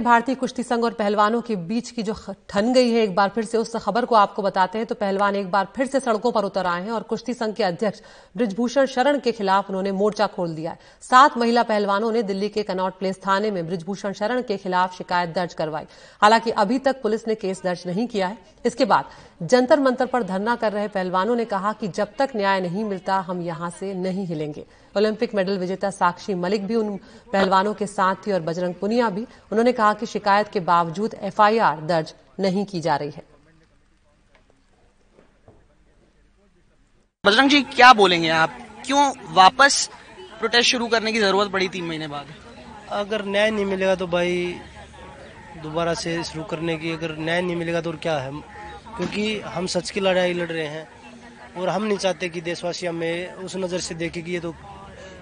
भारतीय कुश्ती संघ और पहलवानों के बीच की जो ठन गई है, एक बार फिर से उस खबर को आपको बताते हैं। तो पहलवान एक बार फिर से सड़कों पर उतर आए हैं और कुश्ती संघ के अध्यक्ष ब्रिजभूषण शरण के खिलाफ उन्होंने मोर्चा खोल दिया है। सात महिला पहलवानों ने दिल्ली के कनॉट प्लेस थाने में ब्रिजभूषण शरण के खिलाफ शिकायत दर्ज करवाई। हालाँकि अभी तक पुलिस ने केस दर्ज नहीं किया है। इसके बाद जंतर मंतर पर धरना कर रहे पहलवानों ने कहा कि जब तक न्याय नहीं मिलता, हम यहाँ से नहीं हिलेंगे। ओलंपिक मेडल विजेता साक्षी मलिक भी उन पहलवानों के साथ थी और बजरंग पुनिया भी। उन्होंने कहा कि शिकायत के बावजूद एफआईआर दर्ज नहीं की जा रही है। बजरंग जी क्या बोलेंगे आप? क्यों वापस प्रोटेस्ट शुरू करने की ज़रूरत पड़ी तीन महीने बाद? अगर न्याय नहीं मिलेगा तो भाई दोबारा से शुरू करने की अगर न्याय नहीं मिलेगा तो और क्या है? क्योंकि हम सच की लड़ाई लड़ रहे हैं और हम नहीं चाहते कि देशवासी हमें उस नज़र से देखे कि ये तो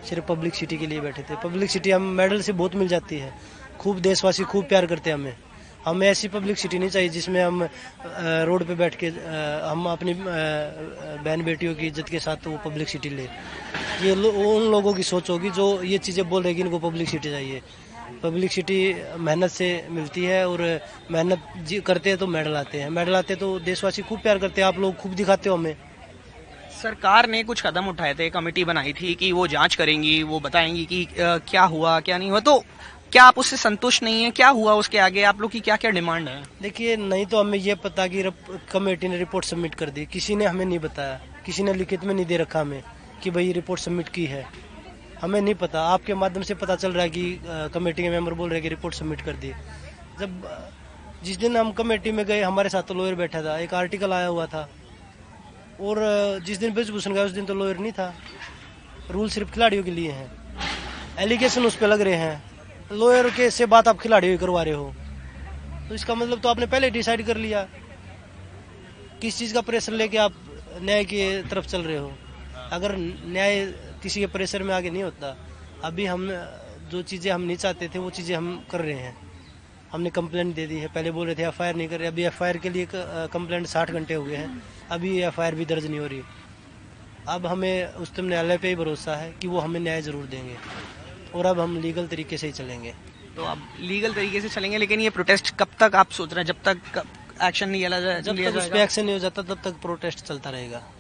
सिर्फ़ पब्लिक सिटी के लिए बैठे थे। पब्लिक सिटी हम मेडल से बहुत मिल जाती है। खूब देशवासी खूब प्यार करते हैं हमें। हमें ऐसी पब्लिक सिटी नहीं चाहिए जिसमें हम रोड पे बैठ के हम अपनी बहन बेटियों की इज़्ज़त के साथ वो पब्लिक सिटी ले। ये लो, उन लोगों की सोच होगी जो ये चीज़ें बोल रहे कि इनको पब्लिक सिटी चाहिए। पब्लिक सिटी मेहनत से मिलती है और मेहनत करते हैं तो मेडल आते हैं। मेडल आते हैं तो देशवासी खूब प्यार करते हैं। आप लोग खूब दिखाते हो हमें। सरकार ने कुछ कदम उठाए थे कमेटी बनाई थी कि वो जाँच करेंगी वो बताएँगी कि क्या हुआ क्या नहीं हुआ। तो क्या आप उससे संतुष्ट नहीं है? क्या हुआ उसके आगे? आप लोग की क्या क्या डिमांड है? देखिए, नहीं तो हमें ये पता कि कमेटी ने रिपोर्ट सबमिट कर दी। किसी ने हमें नहीं बताया। किसी ने लिखित में नहीं दे रखा हमें कि भाई रिपोर्ट सबमिट की है। हमें नहीं पता। आपके माध्यम से पता चल रहा है कि कमेटी के मेंबर बोल रहे कि रिपोर्ट सबमिट कर दी। जब जिस दिन हम कमेटी में गए, हमारे साथ तो लॉयर बैठा था। एक आर्टिकल आया हुआ था। और जिस दिन ब्रिजभूषण गया उस दिन तो लॉयर नहीं था। रूल सिर्फ़ खिलाड़ियों के लिए हैं। एलिगेशन उस पर लग रहे हैं। लॉयर के से बात आप खिलाड़ी करवा रहे हो। तो इसका मतलब तो आपने पहले डिसाइड कर लिया किस चीज़ का प्रेशर लेके आप न्याय की तरफ़ चल रहे हो। अगर न्याय किसी के प्रेशर में आगे नहीं होता, अभी हम जो चीज़ें हम नहीं चाहते थे, वो चीज़ें हम कर रहे हैं। हमने कंप्लेंट दे दी है। पहले बोल रहे थे एफआईआर नहीं कर रहे, अभी एफआईआर के लिए कंप्लेंट साठ घंटे हो गए हैं। अभी एफआईआर भी दर्ज नहीं हो रही। अब हमें उच्चतम न्यायालय पे ही भरोसा है कि वो हमें न्याय ज़रूर देंगे। और अब हम लीगल तरीके से ही चलेंगे। तो अब लीगल तरीके से चलेंगे लेकिन ये प्रोटेस्ट कब तक आप सोच रहे हैं? जब तक एक्शन नहीं लिया जाए जब तक उस पर एक्शन नहीं हो जाता तब तक प्रोटेस्ट चलता रहेगा।